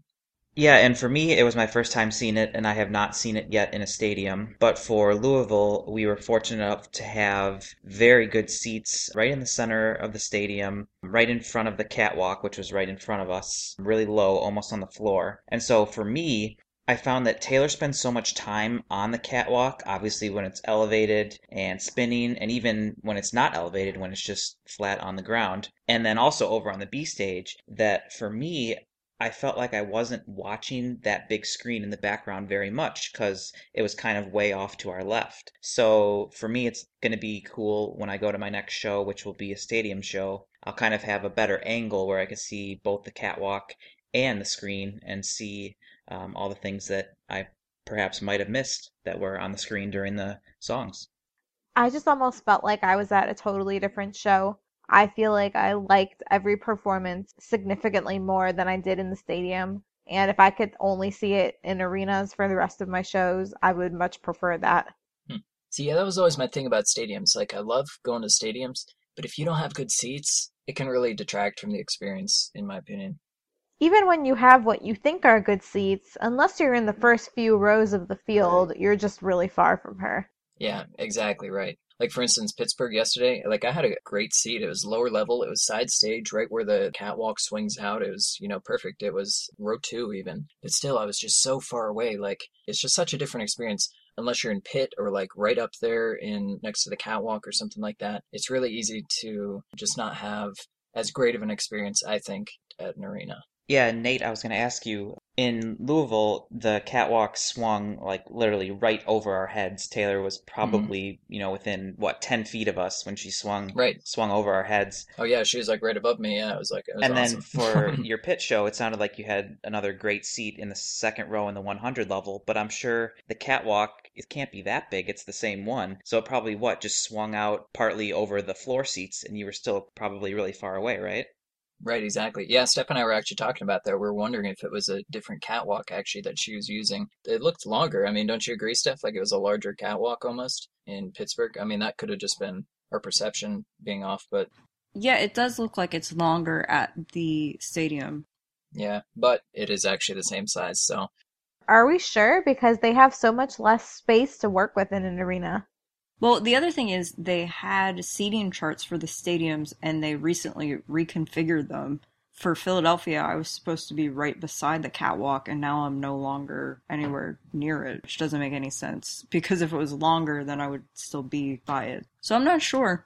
Yeah, and for me, it was my first time seeing it, and I have not seen it yet in a stadium. But for Louisville, we were fortunate enough to have very good seats right in the center of the stadium, right in front of the catwalk, which was right in front of us, really low, almost on the floor. And so for me, I found that Taylor spends so much time on the catwalk, obviously when it's elevated and spinning, and even when it's not elevated, when it's just flat on the ground, and then also over on the B stage, that for me, I felt like I wasn't watching that big screen in the background very much because it was kind of way off to our left. So for me, it's going to be cool when I go to my next show, which will be a stadium show. I'll kind of have a better angle where I can see both the catwalk and the screen and see um, all the things that I perhaps might have missed that were on the screen during the songs. I just almost felt like I was at a totally different show. I feel like I liked every performance significantly more than I did in the stadium. And if I could only see it in arenas for the rest of my shows, I would much prefer that. See, yeah, that was always my thing about stadiums. Like, I love going to stadiums, but if you don't have good seats, it can really detract from the experience, in my opinion. Even when you have what you think are good seats, unless you're in the first few rows of the field, you're just really far from her. Yeah, exactly right. Like, for instance, Pittsburgh yesterday, like, I had a great seat. It was lower level, it was side stage, right where the catwalk swings out. It was, you know, perfect. It was row two, even. But still, I was just so far away. Like, it's just such a different experience unless you're in pit or like right up there in next to the catwalk or something like that, it's really easy to just not have as great of an experience, I think, at an arena. Yeah, Nate, I was going to ask you in Louisville, the catwalk swung like literally right over our heads. Taylor was mm-hmm. probably, you know, within what, 10 feet of us when she swung Right. swung over our heads. Oh yeah, she was like right above me. Yeah, it was like it was and awesome. then for your pit show, it sounded like you had another great seat in the second row in the 100 level, but I'm sure the catwalk it can't be that big. It's the same one. So it probably what, just swung out partly over the floor seats and you were still probably really far away, right? Right, exactly. Yeah, Steph and I were actually talking about that. We are wondering if it was a different catwalk actually that she was using. It looked longer. I mean, don't you agree, Steph? Like it was a larger catwalk almost in Pittsburgh. I mean, that could have just been our perception being off, but Yeah, it does look like it's longer at the stadium. yeah, but it is actually the same size. So Are we sure? Because they have so much less space to work with in an arena. Well, the other thing is they had seating charts for the stadiums and they recently reconfigured them. For Philadelphia, I was supposed to be right beside the catwalk and now I'm no longer anywhere near it, which doesn't make any sense because if it was longer, then I would still be by it. So I'm not sure.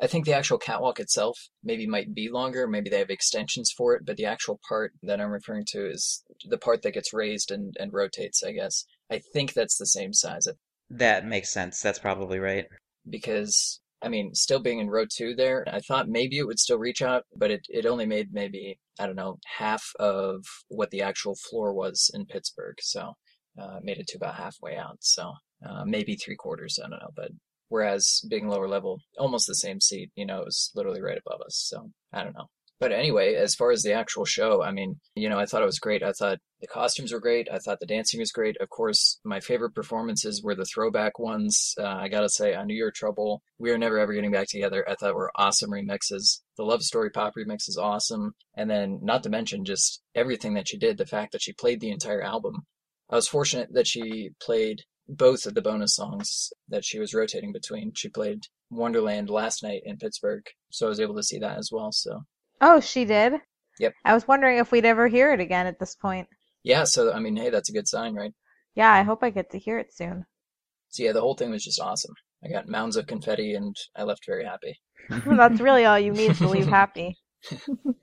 I think the actual catwalk itself maybe might be longer. Maybe they have extensions for it, but the actual part that I'm referring to is the part that gets raised and, and rotates, I guess. I think that's the same size That makes sense. That's probably right. because, I mean, still being in row two there, I thought maybe it would still reach out, but it, it only made maybe, I don't know, half of what the actual floor was in Pittsburgh. So uh, made it to about halfway out. So uh, maybe three quarters, I don't know. But whereas being lower level, almost the same seat, you know, it was literally right above us. So I don't know. But anyway, as far as the actual show, I mean, you know, I thought it was great. I thought the costumes were great. I thought the dancing was great. Of course, my favorite performances were the throwback ones. Uh, I gotta say, I knew your trouble. We are never ever getting back together. I thought were awesome remixes. The Love Story pop remix is awesome. And then, not to mention just everything that she did. The fact that she played the entire album. I was fortunate that she played both of the bonus songs that she was rotating between. She played Wonderland last night in Pittsburgh, so I was able to see that as well. So Oh, she did? Yep. I was wondering if we'd ever hear it again at this point. yeah, so I mean, hey, that's a good sign, right? Yeah, I hope I get to hear it soon. So yeah, the whole thing was just awesome. I got mounds of confetti, and I left very happy. That's really all you need to leave happy.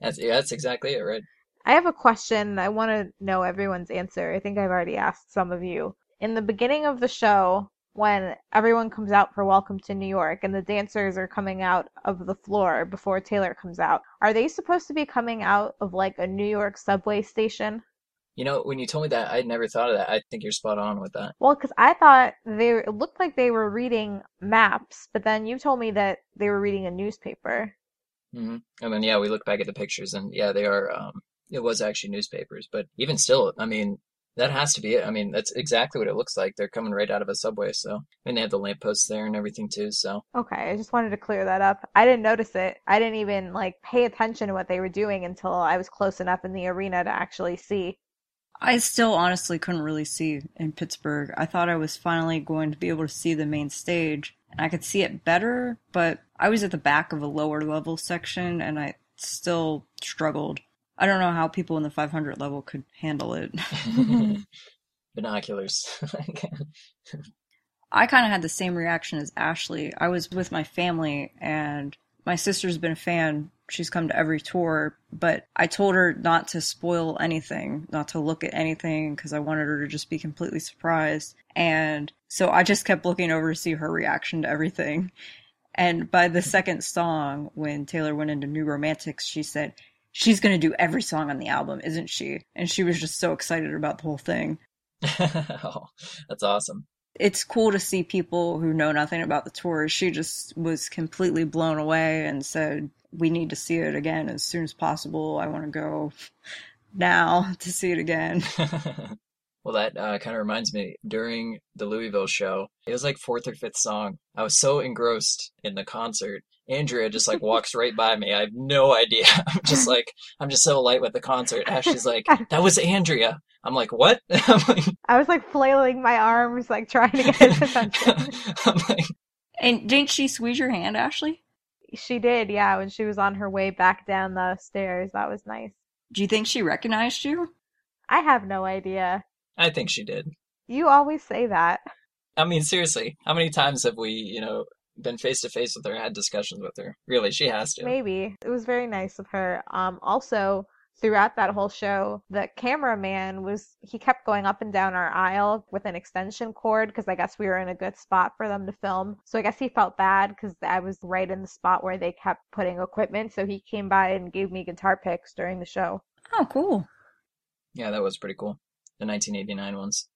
That's yeah, that's exactly it, right? I have a question. I want to know everyone's answer. I think I've already asked some of you. In the beginning of the show, when everyone comes out for Welcome to New York and the dancers are coming out of the floor before Taylor comes out, are they supposed to be coming out of like a New York subway station? You know, when you told me that, I'd never thought of that. I think you're spot on with that. Well, because I thought they it looked like they were reading maps, but then you told me that they were reading a newspaper. hmm And then yeah, we look back at the pictures, and yeah, they are. Um, it was actually newspapers, but even still, I mean, that has to be it. I mean, that's exactly what it looks like. They're coming right out of a subway, so and they have the lampposts there and everything too. So Okay, I just wanted to clear that up. I didn't notice it. I didn't even like pay attention to what they were doing until I was close enough in the arena to actually see. I still honestly couldn't really see in Pittsburgh. I thought I was finally going to be able to see the main stage, and I could see it better, but I was at the back of a lower level section and I still struggled. I don't know how people in the 500 level could handle it. binoculars. I kind of had the same reaction as Ashley. I was with my family, and my sister's been a fan. She's come to every tour, but I told her not to spoil anything, not to look at anything, because I wanted her to just be completely surprised. And so I just kept looking over to see her reaction to everything. And by the second song, when Taylor went into New Romantics, she said, She's going to do every song on the album, isn't she? And she was just so excited about the whole thing. oh, that's awesome. it's cool to see people who know nothing about the tour. She just was completely blown away and said, "We need to see it again as soon as possible. I want to go now to see it again." Well, that uh, kind of reminds me. During the Louisville show, it was like fourth or fifth song. I was so engrossed in the concert. Andrea just like walks right by me. I have no idea. I'm just like, I'm just so light with the concert. Ashley's like, that was Andrea. I'm like, what? I'm like, I was like flailing my arms, like trying to get his attention. I'm like, and didn't she squeeze your hand, Ashley? she did, yeah, when she was on her way back down the stairs. That was nice. Do you think she recognized you? I have no idea. I think she did. You always say that. I mean, seriously, how many times have we, you know, been face to face with her, had discussions with her? Really, she has to. Maybe. It was very nice of her. Um, also, throughout that whole show, the cameraman was, he kept going up and down our aisle with an extension cord because I guess we were in a good spot for them to film. So I guess he felt bad because I was right in the spot where they kept putting equipment. So he came by and gave me guitar picks during the show. Oh, cool. Yeah, that was pretty cool. The 1989 ones.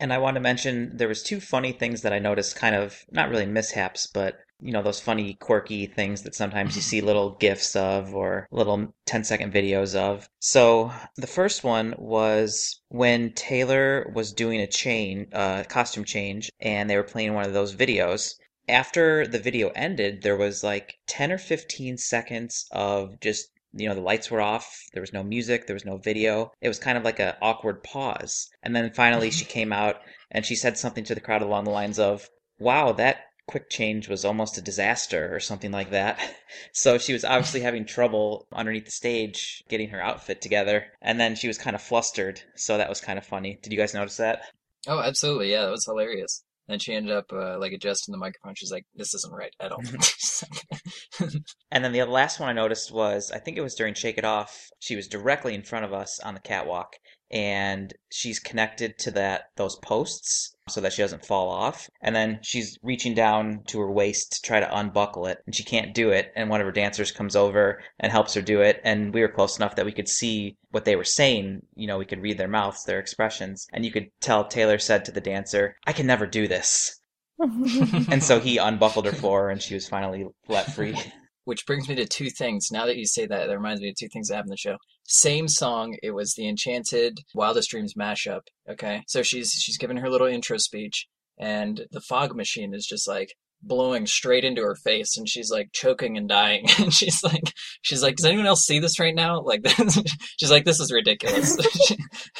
And I want to mention there was two funny things that I noticed, kind of not really mishaps, but you know those funny, quirky things that sometimes you see little gifs of or little 10 second videos of. So the first one was when Taylor was doing a chain, uh, costume change, and they were playing one of those videos. After the video ended, there was like 10 or 15 seconds of just you know the lights were off there was no music there was no video. It was kind of like an awkward pause. And then finally she came out and she said something to the crowd along the lines of wow that quick change was almost a disaster or something like that. So she was obviously having trouble underneath the stage getting her outfit together. And then she was kind of flustered. So that was kind of funny. Did you guys notice that? Oh, absolutely. Yeah, that was hilarious. Then she ended up uh, like adjusting the microphone. She's like, "This isn't right at all." And then the last one I noticed was I think it was during Shake It Off. She was directly in front of us on the catwalk, and she's connected to that those posts so that she doesn't fall off. And then she's reaching down to her waist to try to unbuckle it, and she can't do it. And one of her dancers comes over and helps her do it. And we were close enough that we could see what they were saying. You know, we could read their mouths, their expressions, and you could tell Taylor said to the dancer, "I can never do this." and so he unbuckled her for her, and she was finally let free. Which brings me to two things. Now that you say that, that reminds me of two things that happened in the show. Same song. It was the Enchanted Wildest Dreams mashup. Okay, so she's she's giving her little intro speech, and the fog machine is just like blowing straight into her face, and she's like choking and dying. And she's like, she's like, does anyone else see this right now? Like, she's like, this is ridiculous.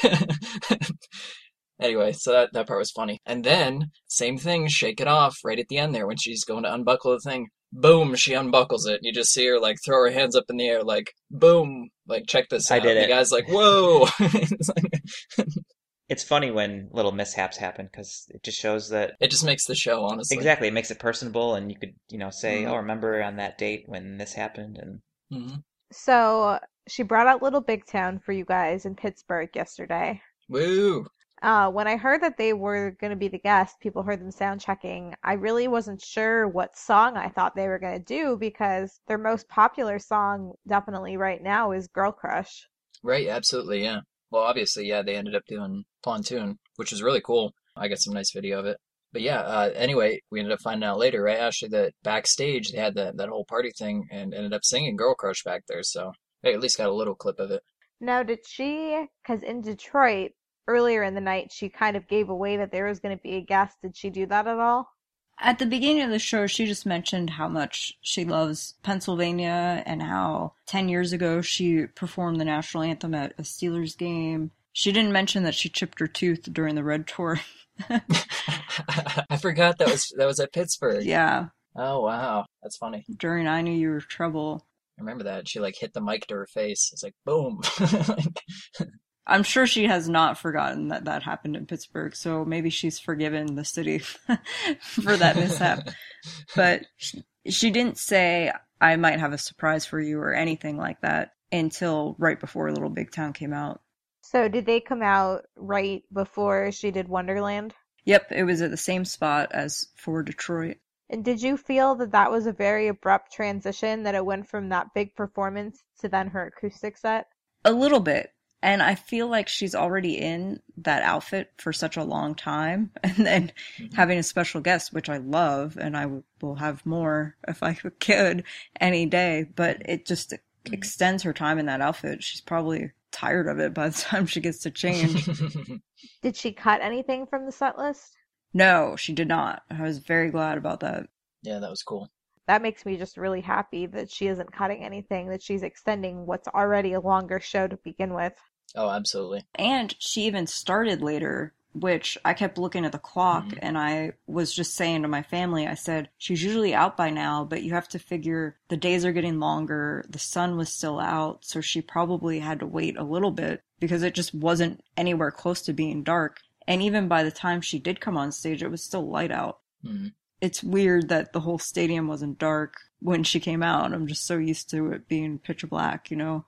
Anyway, so that, that part was funny. And then, same thing, shake it off right at the end there when she's going to unbuckle the thing. Boom, she unbuckles it. You just see her like throw her hands up in the air, like, boom, like, check this out. I out. did The it. guy's like, whoa. It's like- It's funny when little mishaps happen because it just shows that it just makes the show, honestly. exactly it makes it personable, and you could you know say, Mhm. "Oh, remember on that date when this happened?" And hmm So she brought out Little Big Town for you guys in Pittsburgh yesterday. Woo. Uh, when I heard that they were going to be the guests, people heard them sound checking. I really wasn't sure what song I thought they were going to do because their most popular song, definitely right now, is Girl Crush. Right, absolutely, yeah. Well, obviously, yeah, they ended up doing Pontoon, which was really cool. I got some nice video of it. But yeah, uh, anyway, we ended up finding out later, right, Ashley, that backstage they had that, that whole party thing and ended up singing Girl Crush back there. So they at least got a little clip of it. Now, did she, because in Detroit, earlier in the night, she kind of gave away that there was going to be a guest. Did she do that at all? At the beginning of the show, she just mentioned how much she loves Pennsylvania and how 10 years ago she performed the national anthem at a Steelers game. She didn't mention that she chipped her tooth during the Red Tour. I forgot that was that was at Pittsburgh. yeah, Oh wow, that's funny. during I Knew You Were Trouble. I remember that. She like hit the mic to her face. It's like boom. I'm sure she has not forgotten that that happened in Pittsburgh, so maybe she's forgiven the city for that mishap. But she, she didn't say, I might have a surprise for you or anything like that until right before Little Big Town came out. So, did they come out right before she did Wonderland? Yep, it was at the same spot as for Detroit. And did you feel that that was a very abrupt transition, that it went from that big performance to then her acoustic set? A little bit. And I feel like she's already in that outfit for such a long time. And then mm-hmm. having a special guest, which I love, and I w- will have more if I could any day, but it just mm-hmm. extends her time in that outfit. She's probably tired of it by the time she gets to change. Did she cut anything from the set list? no, she did not. I was very glad about that. yeah, that was cool. That makes me just really happy that she isn't cutting anything, that she's extending what's already a longer show to begin with. Oh, absolutely. And she even started later, which I kept looking at the clock and I was just saying to my family, I said, she's usually out by now, but you have to figure the days are getting longer. The sun was still out, so she probably had to wait a little bit because it just wasn't anywhere close to being dark. And even by the time she did come on stage, it was still light out. Mhm. It's weird that the whole stadium wasn't dark when she came out. I'm just so used to it being pitch black, you know?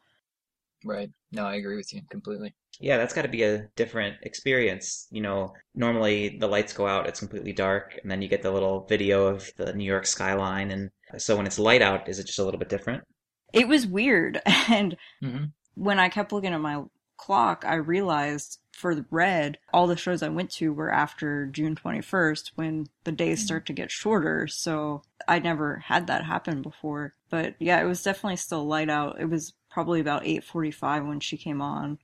Right. No, I agree with you completely. Yeah, that's got to be a different experience. You know, normally the lights go out, it's completely dark, and then you get the little video of the New York skyline. And so when it's light out, is it just a little bit different? It was weird. And hmm when I kept looking at my clock, I realized for the red, all the shows I went to were after June 21st when the days start to get shorter. So I never had that happen before. But yeah, it was definitely still light out. It was probably about 8:45 when she came on.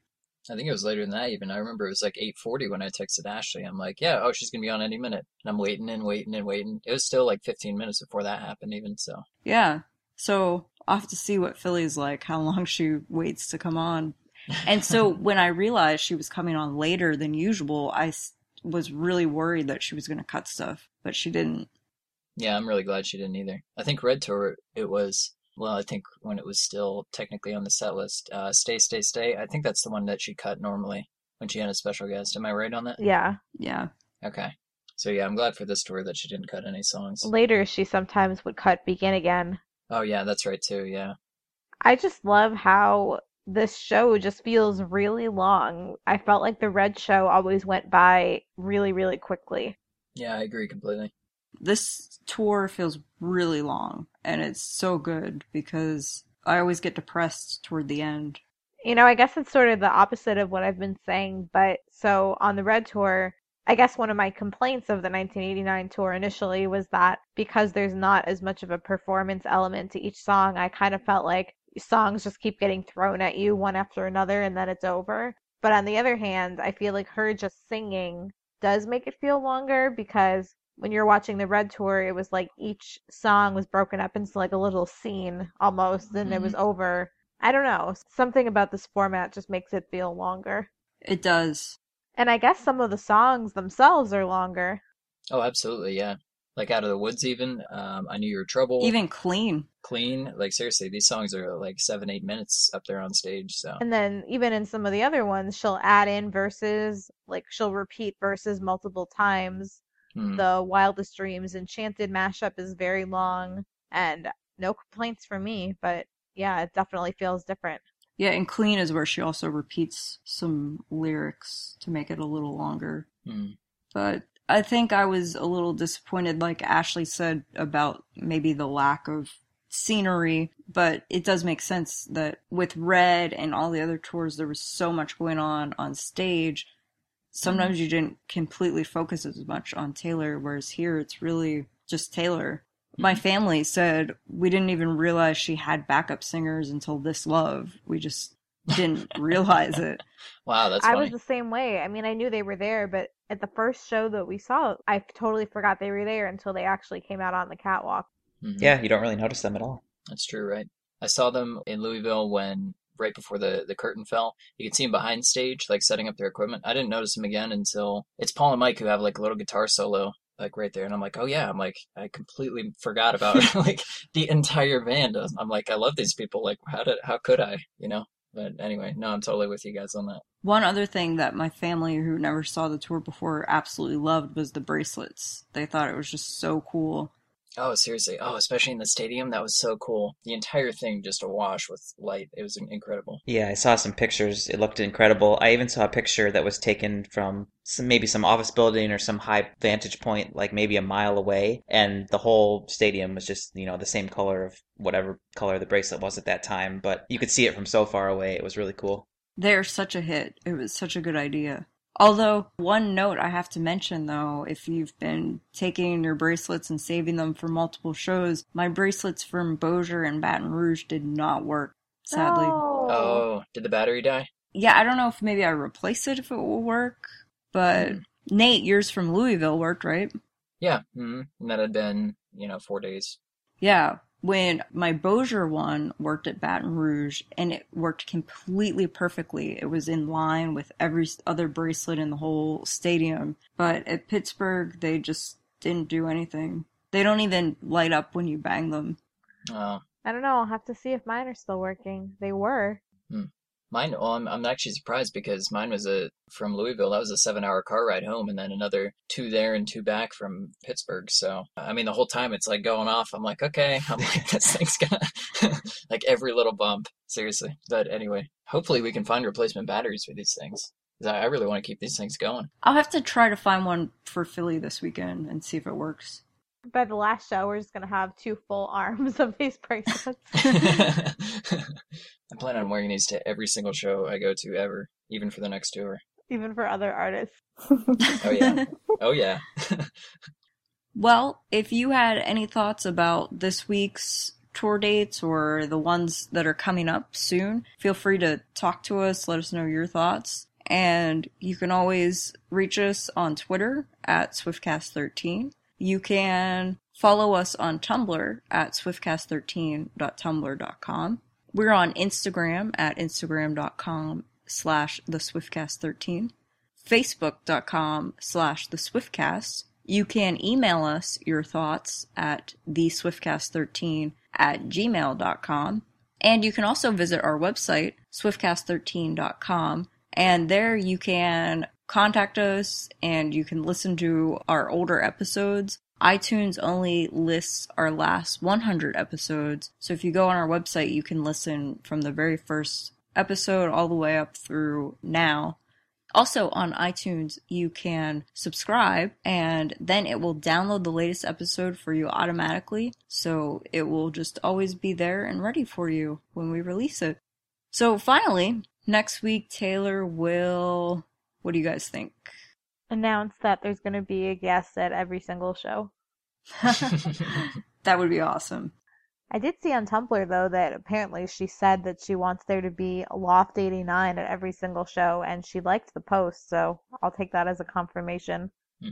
I think it was later than that even. I remember it was like 8:40 when I texted Ashley. I'm like, yeah, oh, she's gonna be on any minute. And I'm waiting and waiting and waiting. It was still like 15 minutes before that happened even. So Yeah. So I'll have to see what Philly's like, how long she waits to come on. And so when I realized she was coming on later than usual, I was really worried that she was going to cut stuff, but she didn't. yeah, I'm really glad she didn't either. I think Red Tour it was well, I think when it was still technically on the set list, uh, Stay Stay Stay. I think that's the one that she cut normally when she had a special guest. Am I right on that? Yeah. Yeah. Okay. So yeah, I'm glad for this tour that she didn't cut any songs. Later, she sometimes would cut Begin Again. Oh yeah, that's right too. Yeah. I just love how this show just feels really long. I felt like the Red show always went by really, really quickly. Yeah, I agree completely. This tour feels really long, and it's so good because I always get depressed toward the end. You know, I guess it's sort of the opposite of what I've been saying, but so on the Red Tour, I guess one of my complaints of the 1989 tour initially was that because there's not as much of a performance element to each song, I kind of felt like songs just keep getting thrown at you one after another and then it's over. But on the other hand, I feel like her just singing does make it feel longer because when you're watching the Red Tour, it was like each song was broken up into like a little scene almost, and it was over. I don't know. Something about this format just makes it feel longer. It does. And I guess some of the songs themselves are longer. Oh, absolutely. Yeah. Like Out of the Woods, even. Um, I Knew You Were Trouble. Even clean. Clean. Like, seriously, these songs are like seven, eight minutes up there on stage. So, And then even in some of the other ones, she'll add in verses, like she'll repeat verses multiple times. Hmm. The Wildest Dreams Enchanted mashup is very long and no complaints from me, but yeah, it definitely feels different. Yeah, and clean is where she also repeats some lyrics to make it a little longer. Hmm. But I think I was a little disappointed, like Ashley said, about maybe the lack of scenery. But it does make sense that with Red and all the other tours, there was so much going on on stage. Sometimes you didn't completely focus as much on Taylor, whereas here it's really just Taylor. My family said we didn't even realize she had backup singers until This Love. We just didn't realize it. wow, that's I funny. was the same way. I mean, I knew they were there, but at the first show that we saw, I totally forgot they were there until they actually came out on the catwalk. Mhm. Yeah, you don't really notice them at all. That's true, right? I saw them in Louisville when right before the the curtain fell. You could see him behind stage, like setting up their equipment. I didn't notice him again until it's Paul and Mike who have like a little guitar solo like right there, and I'm like, oh yeah, I'm like I completely forgot about like the entire band. I'm like, I love these people. Like, how did how could I? You know. But anyway, no, I'm totally with you guys on that. One other thing that my family, who never saw the tour before, absolutely loved was the bracelets. They thought it was just so cool. Oh, seriously. Oh, especially in the stadium. That was so cool. The entire thing just awash with light. It was incredible. Yeah, I saw some pictures. It looked incredible. I even saw a picture that was taken from some, maybe some office building or some high vantage point, like maybe a mile away, and the whole stadium was just, you know, the same color of whatever color the bracelet was at that time, but you could see it from so far away. It was really cool. They're such a hit. It was such a good idea. Although, one note I have to mention though, if you've been taking your bracelets and saving them for multiple shows, my bracelets from Bossier and Baton Rouge did not work, sadly. Oh, did the battery die? Yeah, I don't know if maybe I replace it if it will work, but Nate, yours from Louisville worked, right? Yeah. hmm And that had been, you know, four days. Yeah, when my Bossier one worked at Baton Rouge and it worked completely perfectly. It was in line with every other bracelet in the whole stadium. But at Pittsburgh, they just didn't do anything. They don't even light up when you bang them. Oh, I don't know. I'll have to see if mine are still working. They were. Hmm. Mine, well, I'm, I'm actually surprised because mine was a from Louisville. That was a seven hour car ride home, and then another two there and two back from Pittsburgh. So, I mean, the whole time it's like going off. I'm like, okay, I'm like, this thing's gonna, like every little bump, seriously. But anyway, hopefully we can find replacement batteries for these things. I really want to keep these things going. I'll have to try to find one for Philly this weekend and see if it works. By the last show, we're just gonna have two full arms of these bracelets. I plan on wearing these to every single show I go to ever, even for the next tour. even for other artists. Oh yeah, oh yeah. Well, if you had any thoughts about this week's tour dates or the ones that are coming up soon, feel free to talk to us, let us know your thoughts. And you can always reach us on Twitter at SwiftCast13. You can follow us on Tumblr at swiftcast13.tumblr.com. We're on Instagram at instagram.com slash the swiftcast13 facebook.com slash the swiftcast. You can email us your thoughts at the swiftcast13 at gmail.com and you can also visit our website swiftcast13.com and there you can contact us and you can listen to our older episodes iTunes only lists our last 100 episodes. So if you go on our website, you can listen from the very first episode all the way up through now. Also on iTunes, you can subscribe and then it will download the latest episode for you automatically. So it will just always be there and ready for you when we release it. So finally, next week, Taylor will. What do you guys think? Announce that there's gonna be a guest at every single show. That would be awesome. I did see on Tumblr though that apparently she said that she wants there to be a Loft 89 at every single show and she liked the post, so I'll take that as a confirmation. Hmm.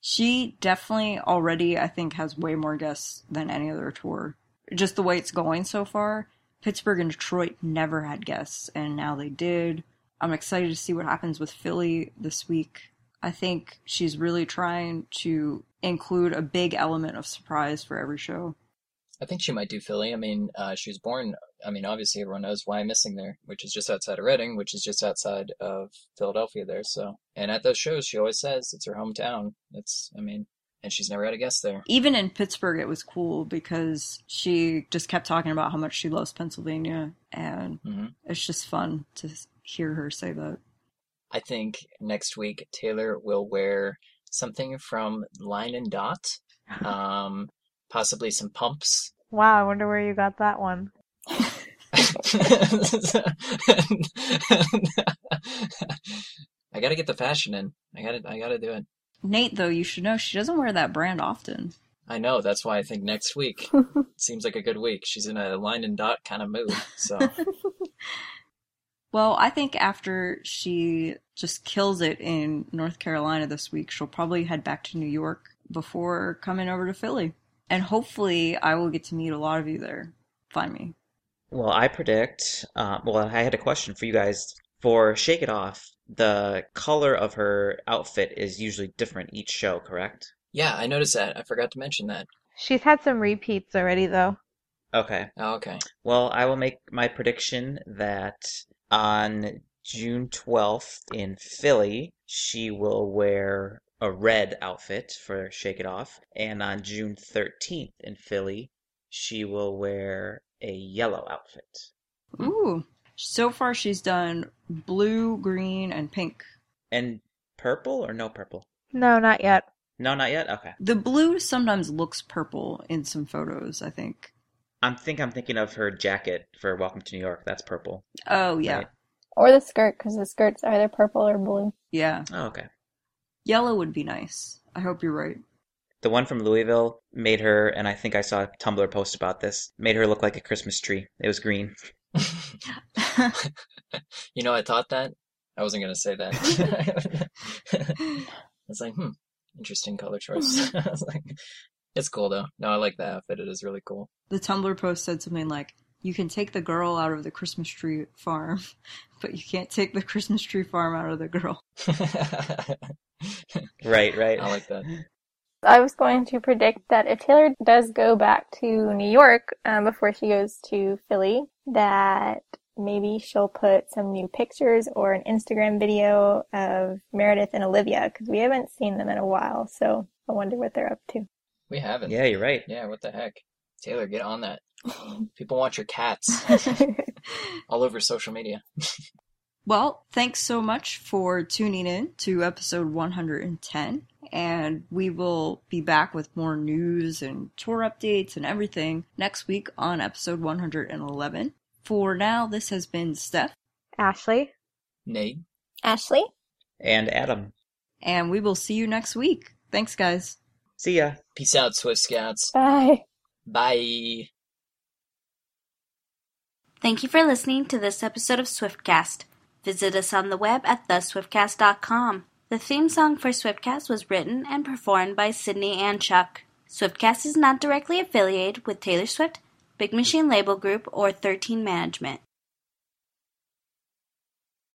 She definitely already, I think, has way more guests than any other tour. Just the way it's going so far. Pittsburgh and Detroit never had guests, and now they did. I'm excited to see what happens with Philly this week. I think she's really trying to include a big element of surprise for every show. I think she might do Philly. I mean, uh, she was born. I mean, obviously everyone knows Wyomissing there, which is just outside of Reading, which is just outside of Philadelphia there. So, and at those shows, she always says it's her hometown. It's, I mean, and she's never had a guest there. Even in Pittsburgh, it was cool because she just kept talking about how much she loves Pennsylvania, and Mhm. it's just fun to hear her say that. I think next week Taylor will wear something from Line and Dot, um, possibly some pumps. Wow, I wonder where you got that one. I gotta get the fashion in. I gotta, I gotta do it. Nate, though, you should know she doesn't wear that brand often. I know. That's why I think next week seems like a good week. She's in a line and dot kind of mood. So Well, I think after she just kills it in North Carolina this week, she'll probably head back to New York before coming over to Philly. And hopefully, I will get to meet a lot of you there. Find me. Well, I predict. Uh, well, I had a question for you guys. For Shake It Off, the color of her outfit is usually different each show, correct? yeah, I noticed that. I forgot to mention that. She's had some repeats already though. Okay. Oh, okay. Well, I will make my prediction that on June 12th in Philly, she will wear a red outfit for Shake It Off. And on June 13th in Philly, she will wear a yellow outfit. Ooh. So far, she's done blue, green, and pink. And purple or no purple? No, not yet. No, not yet? Okay. The blue sometimes looks purple in some photos, I think. I think I'm thinking of her jacket for Welcome to New York. That's purple. Oh, yeah. Right. Or the skirt, because the skirt's either purple or blue. Yeah. Oh, okay. Yellow would be nice. I hope you're right. The one from Louisville made her, and I think I saw a Tumblr post about this, made her look like a Christmas tree. It was green. You know, I thought that. I wasn't gonna say that. I was like, hmm, interesting color choice. I was like, it's cool though. No, I like the outfit. It is really cool. The Tumblr post said something like, You can take the girl out of the Christmas tree farm, but you can't take the Christmas tree farm out of the girl. Right, right. I like that. I was going to predict that if Taylor does go back to New York um, before she goes to Philly, that maybe she'll put some new pictures or an Instagram video of Meredith and Olivia because we haven't seen them in a while. So I wonder what they're up to. We haven't. Yeah, you're right. Yeah, what the heck? Taylor, get on that. People want your cats all over social media. Well, thanks so much for tuning in to episode 110. And we will be back with more news and tour updates and everything next week on episode 111. For now, this has been Steph. Ashley. Nate. Ashley. And Adam. And we will see you next week. Thanks, guys. See ya. Peace out, Swift Scouts. Bye. Bye. Thank you for listening to this episode of Swiftcast. Visit us on the web at theswiftcast.com. The theme song for Swiftcast was written and performed by Sydney and Chuck. Swiftcast is not directly affiliated with Taylor Swift, Big Machine Label Group, or 13 Management.